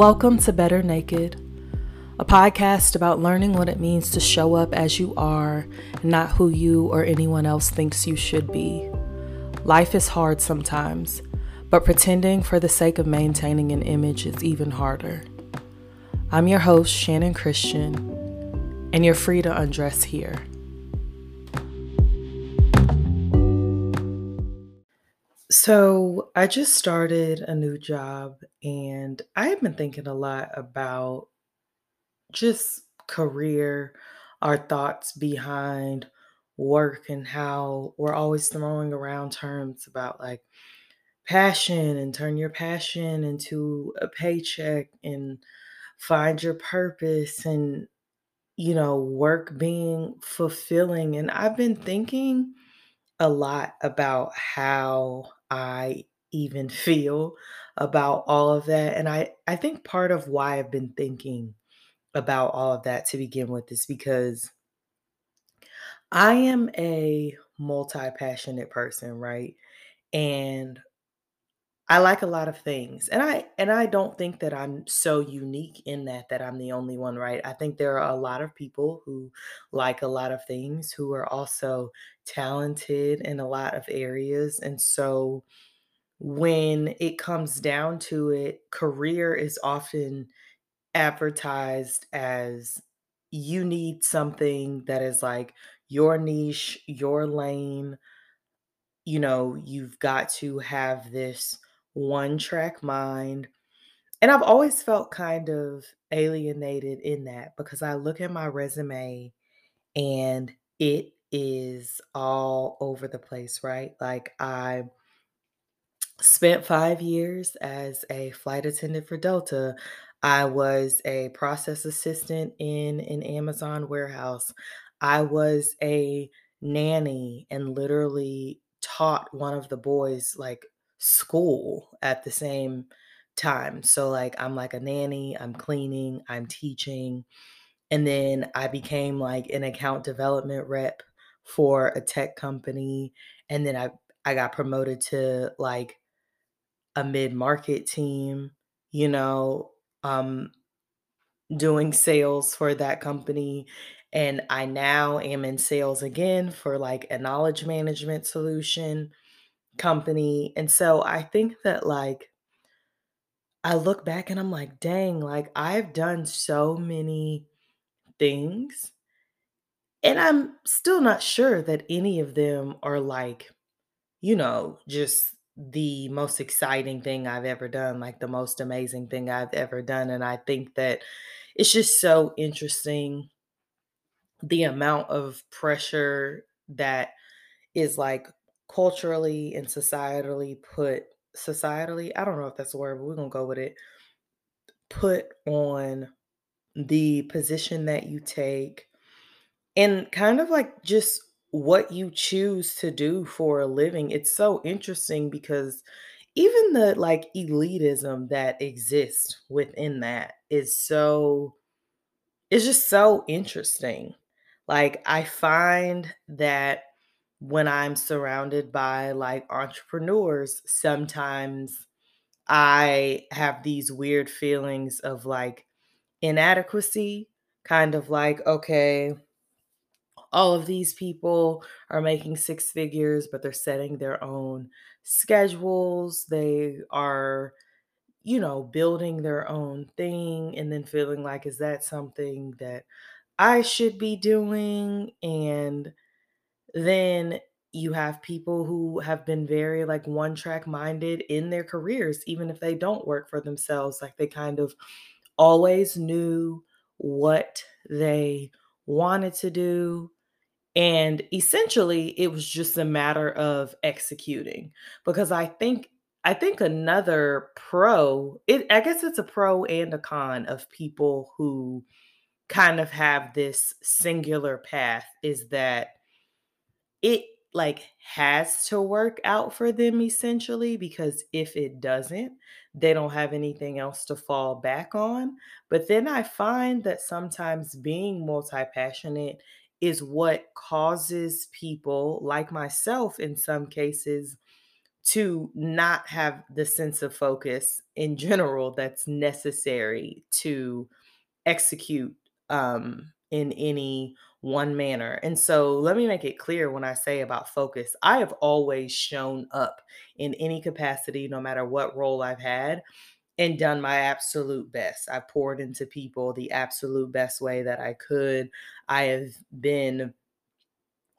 Welcome to Better Naked, a podcast about learning what it means to show up as you are, not who you or anyone else thinks you should be. Life is hard sometimes, but pretending for the sake of maintaining an image is even harder. I'm your host, Shannon Christian, and you're free to undress here. So, I just started a new job and I have been thinking a lot about just career, our thoughts behind work, and how we're always throwing around terms about like passion and turn your passion into a paycheck and find your purpose and, you know, work being fulfilling. And I've been thinking a lot about how I even feel about all of that. And I, I think part of why I've been thinking about all of that to begin with is because I am a multi passionate person, right? And I like a lot of things. And I and I don't think that I'm so unique in that that I'm the only one, right? I think there are a lot of people who like a lot of things who are also talented in a lot of areas. And so when it comes down to it, career is often advertised as you need something that is like your niche, your lane. You know, you've got to have this one track mind. And I've always felt kind of alienated in that because I look at my resume and it is all over the place, right? Like I spent 5 years as a flight attendant for Delta. I was a process assistant in an Amazon warehouse. I was a nanny and literally taught one of the boys like school at the same time. So like I'm like a nanny, I'm cleaning, I'm teaching. And then I became like an account development rep for a tech company and then I I got promoted to like a mid-market team, you know, um doing sales for that company and I now am in sales again for like a knowledge management solution company. And so I think that like I look back and I'm like, dang, like I've done so many things and I'm still not sure that any of them are like, you know, just the most exciting thing I've ever done, like the most amazing thing I've ever done. And I think that it's just so interesting the amount of pressure that is like culturally and societally put societally, I don't know if that's the word, but we're gonna go with it, put on the position that you take and kind of like just what you choose to do for a living. It's so interesting because even the like elitism that exists within that is so it's just so interesting. Like I find that when I'm surrounded by like entrepreneurs, sometimes I have these weird feelings of like inadequacy, kind of like, okay, all of these people are making six figures, but they're setting their own schedules. They are, you know, building their own thing and then feeling like, is that something that I should be doing? And then you have people who have been very like one track minded in their careers, even if they don't work for themselves. Like they kind of always knew what they wanted to do. And essentially, it was just a matter of executing because I think. I think another pro, it I guess it's a pro and a con of people who kind of have this singular path is that it like has to work out for them essentially because if it doesn't, they don't have anything else to fall back on. But then I find that sometimes being multi passionate is what causes people, like myself in some cases, to not have the sense of focus in general that's necessary to execute um, in any one manner. And so let me make it clear when I say about focus, I have always shown up in any capacity, no matter what role I've had, and done my absolute best. I poured into people the absolute best way that I could. I have been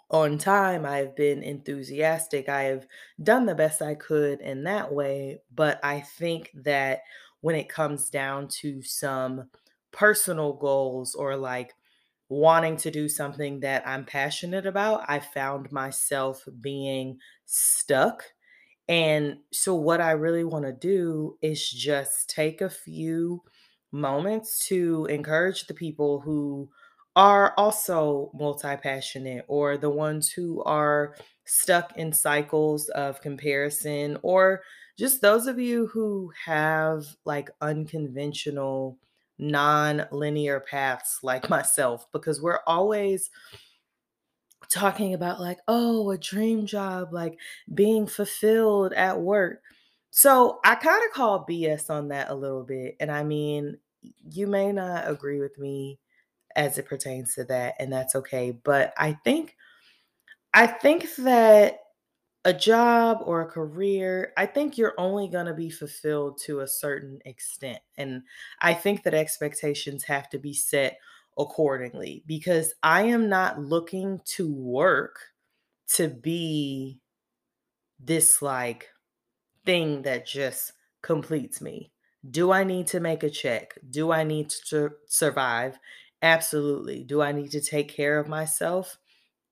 on time. I have been enthusiastic. I have done the best I could in that way. But I think that when it comes down to some personal goals or like wanting to do something that I'm passionate about, I found myself being stuck. And so, what I really want to do is just take a few moments to encourage the people who are also multi passionate or the ones who are stuck in cycles of comparison, or just those of you who have like unconventional, non linear paths like myself, because we're always talking about like, oh, a dream job, like being fulfilled at work. So I kind of call BS on that a little bit. And I mean, you may not agree with me as it pertains to that, and that's okay. But I think I think that a job or a career, I think you're only going to be fulfilled to a certain extent. And I think that expectations have to be set accordingly because I am not looking to work to be this like thing that just completes me. Do I need to make a check? Do I need to survive? Absolutely. Do I need to take care of myself?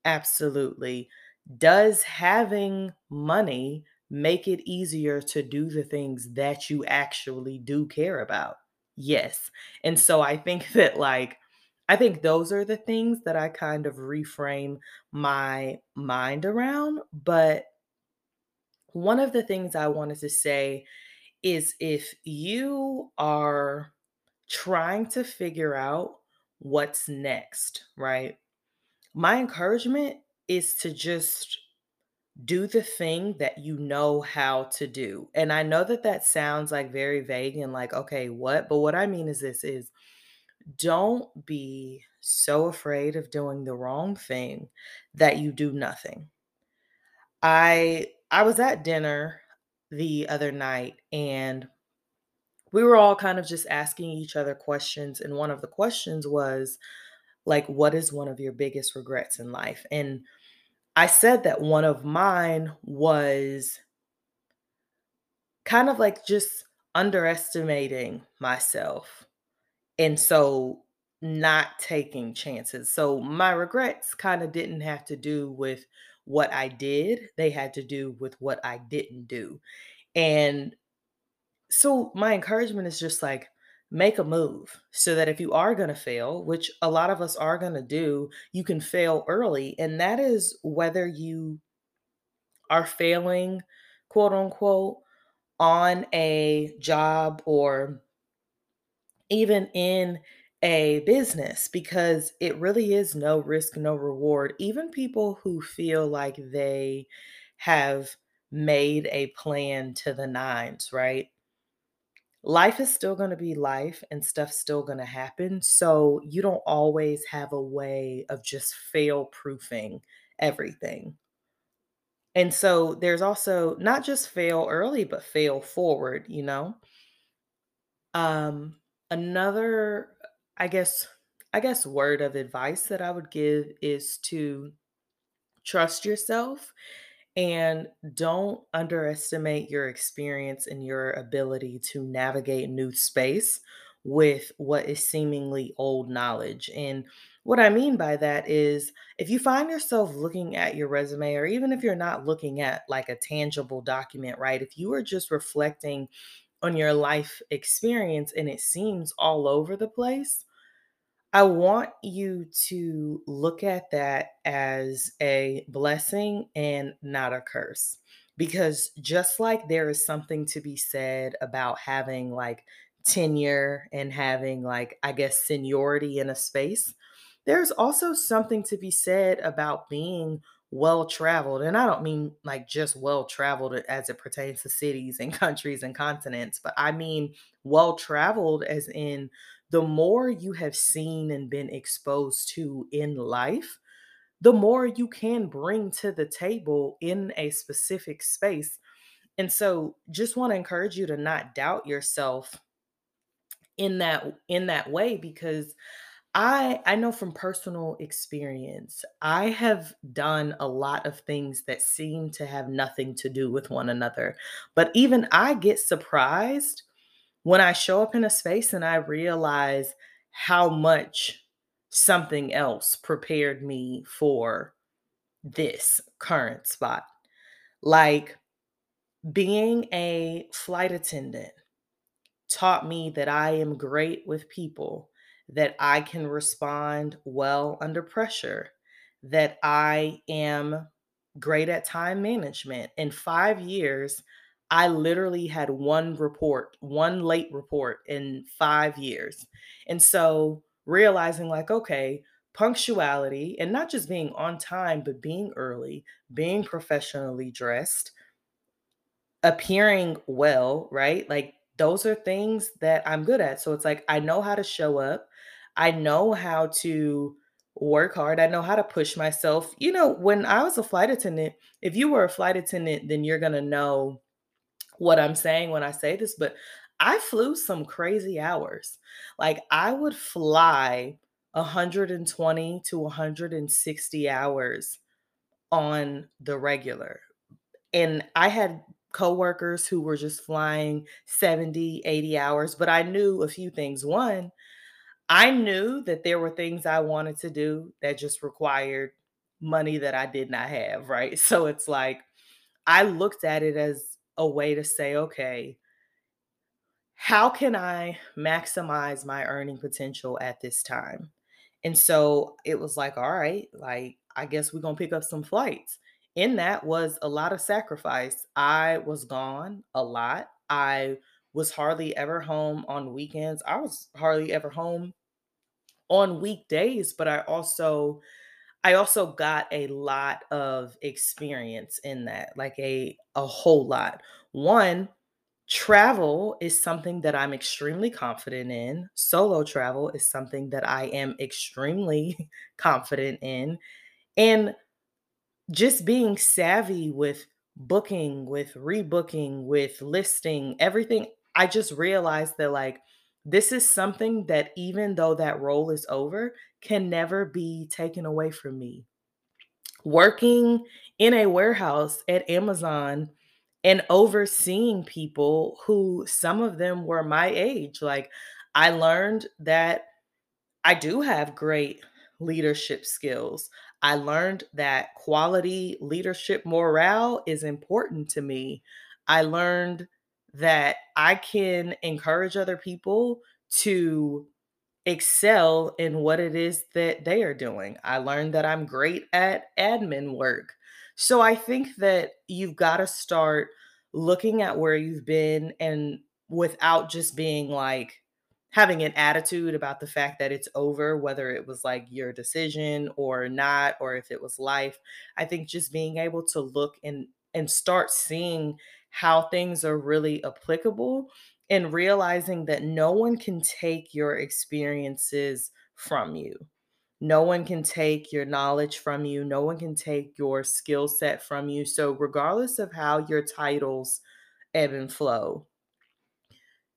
Absolutely. Does having money make it easier to do the things that you actually do care about? Yes. And so I think that, like, I think those are the things that I kind of reframe my mind around. But one of the things I wanted to say is if you are trying to figure out what's next, right? My encouragement is to just do the thing that you know how to do. And I know that that sounds like very vague and like, okay, what? But what I mean is this is don't be so afraid of doing the wrong thing that you do nothing. I I was at dinner the other night and we were all kind of just asking each other questions and one of the questions was like what is one of your biggest regrets in life? And I said that one of mine was kind of like just underestimating myself. And so not taking chances. So my regrets kind of didn't have to do with what I did, they had to do with what I didn't do. And so my encouragement is just like make a move so that if you are going to fail, which a lot of us are going to do, you can fail early. And that is whether you are failing, quote unquote, on a job or even in a business because it really is no risk, no reward. Even people who feel like they have made a plan to the nines, right? Life is still going to be life and stuff's still going to happen. So you don't always have a way of just fail proofing everything. And so there's also not just fail early, but fail forward, you know? Um, another, I guess, I guess word of advice that I would give is to trust yourself and don't underestimate your experience and your ability to navigate new space with what is seemingly old knowledge. And what I mean by that is if you find yourself looking at your resume, or even if you're not looking at like a tangible document, right? If you are just reflecting on your life experience and it seems all over the place, I want you to look at that as a blessing and not a curse. Because just like there is something to be said about having like tenure and having like, I guess, seniority in a space, there's also something to be said about being well traveled. And I don't mean like just well traveled as it pertains to cities and countries and continents, but I mean well traveled as in the more you have seen and been exposed to in life, the more you can bring to the table in a specific space. And so just want to encourage you to not doubt yourself in that in that way because I I know from personal experience, I have done a lot of things that seem to have nothing to do with one another. But even I get surprised when I show up in a space and I realize how much something else prepared me for this current spot. Like being a flight attendant taught me that I am great with people, that I can respond well under pressure, that I am great at time management. In five years, I literally had one report, one late report in five years. And so realizing, like, okay, punctuality and not just being on time, but being early, being professionally dressed, appearing well, right? Like, those are things that I'm good at. So it's like I know how to show up. I know how to work hard. I know how to push myself. You know, when I was a flight attendant, if you were a flight attendant, then you're going to know what I'm saying when I say this, but I flew some crazy hours. Like I would fly 120 to 160 hours on the regular. And I had coworkers who were just flying 70, 80 hours, but I knew a few things. One, I knew that there were things I wanted to do that just required money that I did not have, right? So it's like I looked at it as a way to say, okay, how can I maximize my earning potential at this time? And so it was like, all right, like, I guess we're going to pick up some flights in that was a lot of sacrifice. I was gone a lot. I was hardly ever home on weekends. I was hardly ever home on weekdays, but I also I also got a lot of experience in that, like a a whole lot. One, travel is something that I'm extremely confident in. Solo travel is something that I am extremely confident in. And just being savvy with booking, with rebooking, with listing, everything, I just realized that like this is something that even though that role is over, can never be taken away from me. Working in a warehouse at Amazon and overseeing people who some of them were my age. Like I learned that I do have great leadership skills. I learned that quality leadership morale is important to me. I learned that I can encourage other people to excel in what it is that they are doing. I learned that I'm great at admin work. So I think that you've got to start looking at where you've been and without just being like, having an attitude about the fact that it's over, whether it was like your decision or not, or if it was life. I think just being able to look and and start seeing how things are really applicable and realizing that no one can take your experiences from you. No one can take your knowledge from you. No one can take your skill set from you. So, regardless of how your titles ebb and flow,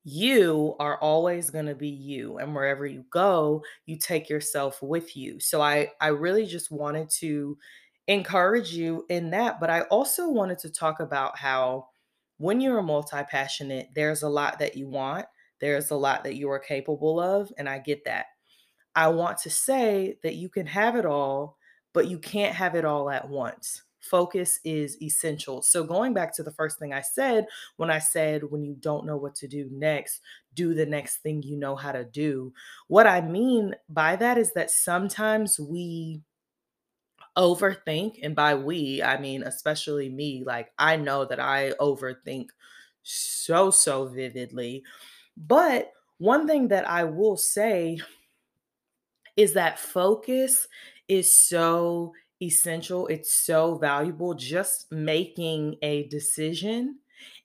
you are always going to be you and wherever you go you take yourself with you so i i really just wanted to encourage you in that but i also wanted to talk about how when you're a multi-passionate there's a lot that you want there's a lot that you are capable of and i get that i want to say that you can have it all but you can't have it all at once focus is essential. So, going back to the first thing I said, when I said, when you don't know what to do next, do the next thing you know how to do. What I mean by that is that sometimes we overthink, and by we, I mean, especially me, like I know that I overthink so, so vividly. But one thing that I will say is that focus is so essential, it's so valuable just making a decision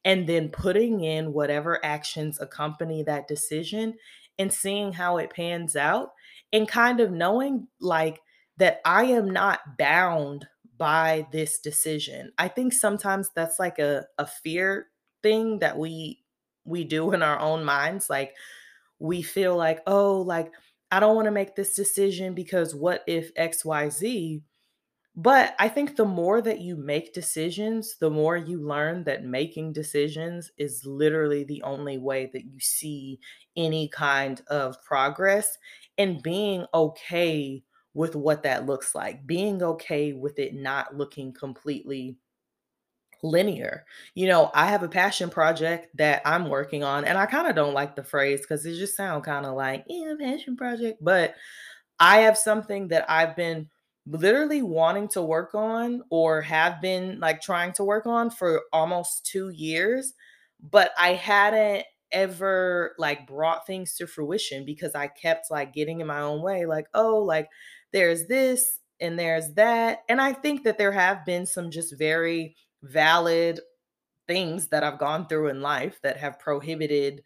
and then putting in whatever actions accompany that decision and seeing how it pans out and kind of knowing like that I am not bound by this decision. I think sometimes that's like a a fear thing that we we do in our own minds like we feel like, "Oh, like I don't want to make this decision because what if XYZ?" But I think the more that you make decisions, the more you learn that making decisions is literally the only way that you see any kind of progress and being okay with what that looks like, being okay with it not looking completely linear. You know, I have a passion project that I'm working on, and I kind of don't like the phrase because it just sounds kind of like, yeah, passion project. But I have something that I've been literally wanting to work on or have been like trying to work on for almost two years, but I hadn't ever like brought things to fruition because I kept like getting in my own way, like, oh, like there's this and there's that. And I think that there have been some just very valid things that I've gone through in life that have prohibited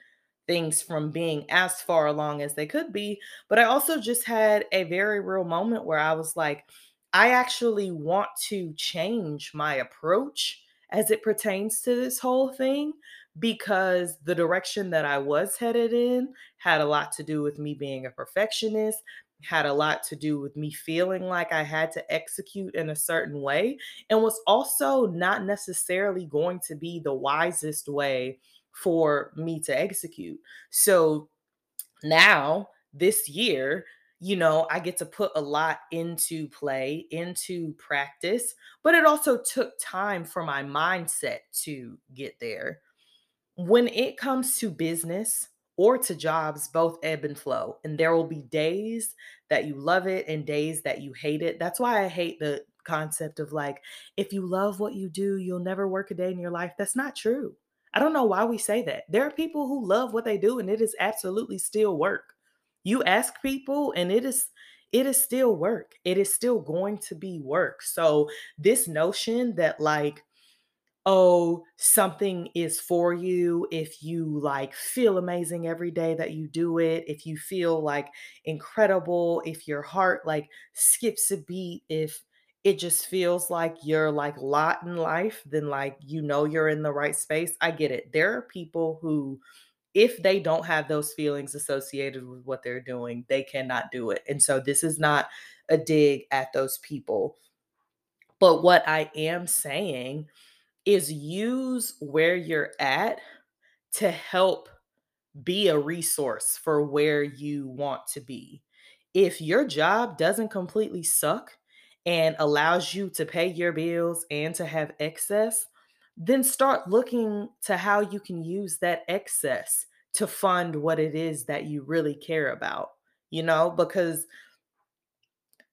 things from being as far along as they could be. But I also just had a very real moment where I was like, I actually want to change my approach as it pertains to this whole thing because the direction that I was headed in had a lot to do with me being a perfectionist, had a lot to do with me feeling like I had to execute in a certain way, and was also not necessarily going to be the wisest way for me to execute. So now, this year, you know, I get to put a lot into play, into practice, but it also took time for my mindset to get there. When it comes to business or to jobs, both ebb and flow. And there will be days that you love it and days that you hate it. That's why I hate the concept of like, if you love what you do, you'll never work a day in your life. That's not true. I don't know why we say that. There are people who love what they do and it is absolutely still work. You ask people and it is it is still work. It is still going to be work. So this notion that like oh, something is for you if you like feel amazing every day that you do it, if you feel like incredible, if your heart like skips a beat, if it just feels like you're like lot in life, then like you know you're in the right space. I get it. There are people who if they don't have those feelings associated with what they're doing, they cannot do it. And so this is not a dig at those people. But what I am saying is use where you're at to help be a resource for where you want to be. If your job doesn't completely suck and allows you to pay your bills and to have excess, then start looking to how you can use that excess to fund what it is that you really care about, you know, because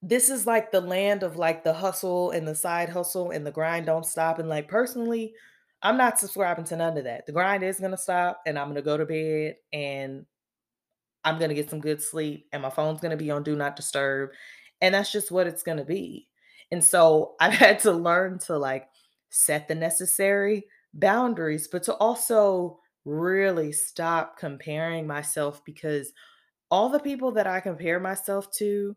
this is like the land of like the hustle and the side hustle and the grind don't stop. And like personally, I'm not subscribing to none of that. The grind is gonna stop and I'm gonna go to bed and I'm gonna get some good sleep and my phone's gonna be on do not disturb. And that's just what it's gonna be. And so I've had to learn to like set the necessary boundaries, but to also really stop comparing myself because all the people that I compare myself to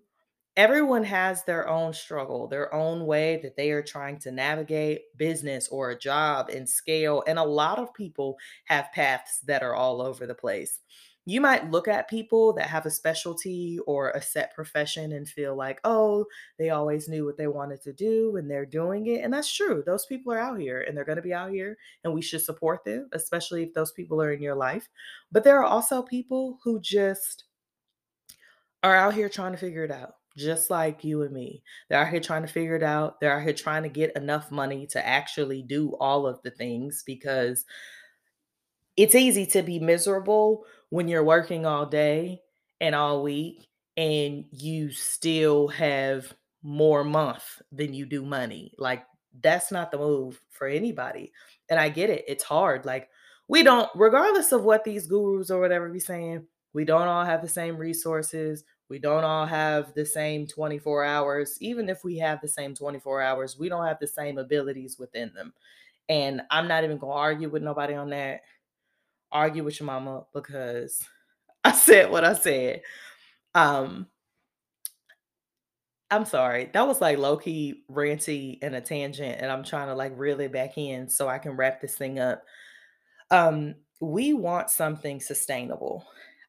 everyone has their own struggle, their own way that they are trying to navigate business or a job and scale. And a lot of people have paths that are all over the place. You might look at people that have a specialty or a set profession and feel like, oh, they always knew what they wanted to do and they're doing it. And that's true. Those people are out here and they're going to be out here and we should support them, especially if those people are in your life. But there are also people who just are out here trying to figure it out just like you and me. They're out here trying to figure it out. They're out here trying to get enough money to actually do all of the things because it's easy to be miserable when you're working all day and all week and you still have more month than you do money. Like that's not the move for anybody. And I get it. It's hard. Like we don't regardless of what these gurus or whatever be saying, we don't all have the same resources We don't all have the same 24 hours. Even if we have the same 24 hours, we don't have the same abilities within them. And I'm not even going to argue with nobody on that. Argue with your mama because I said what I said. Um, I'm sorry. That was like low key ranty and a tangent, and I'm trying to like reel it back in so I can wrap this thing up. Um, we want something sustainable.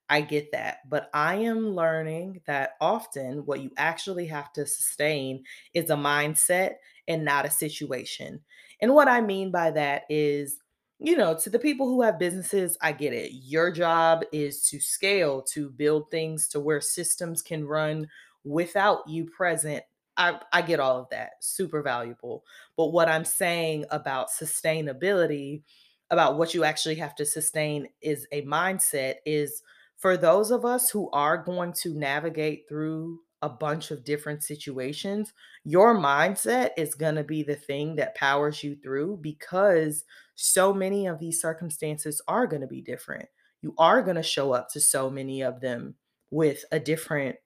I get that. But I am learning that often what you actually have to sustain is a mindset and not a situation. And what I mean by that is, you know, to the people who have businesses, I get it. Your job is to scale, to build things to where systems can run without you present. I, I get all of that, super valuable. But what I'm saying about sustainability, about what you actually have to sustain is a mindset, is for those of us who are going to navigate through a bunch of different situations, your mindset is going to be the thing that powers you through because so many of these circumstances are going to be different. You are going to show up to so many of them with a different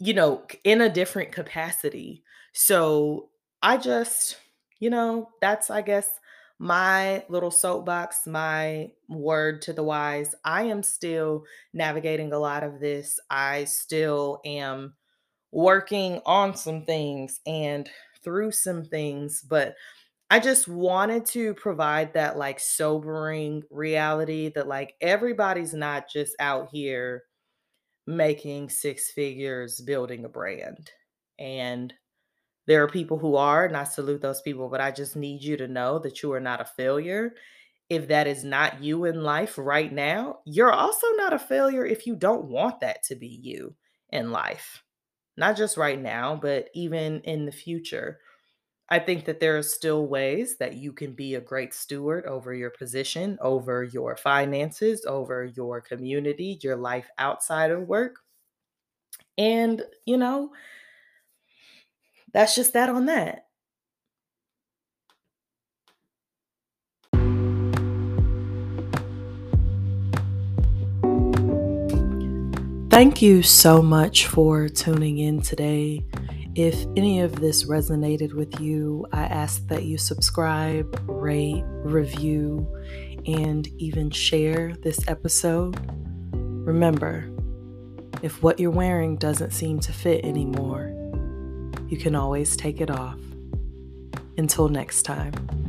you know, in a different capacity. So I just, you know, that's, I guess, my little soapbox, my word to the wise. I am still navigating a lot of this. I still am working on some things and through some things, but I just wanted to provide that like sobering reality that like everybody's not just out here making six figures building a brand. And there are people who are, and I salute those people, but I just need you to know that you are not a failure. If that is not you in life right now, you're also not a failure if you don't want that to be you in life. Not just right now, but even in the future. I think that there are still ways that you can be a great steward over your position, over your finances, over your community, your life outside of work. And, you know, that's just that on that. Thank you so much for tuning in today. If any of this resonated with you, I ask that you subscribe, rate, review, and even share this episode. Remember, if what you're wearing doesn't seem to fit anymore, you can always take it off. Until next time.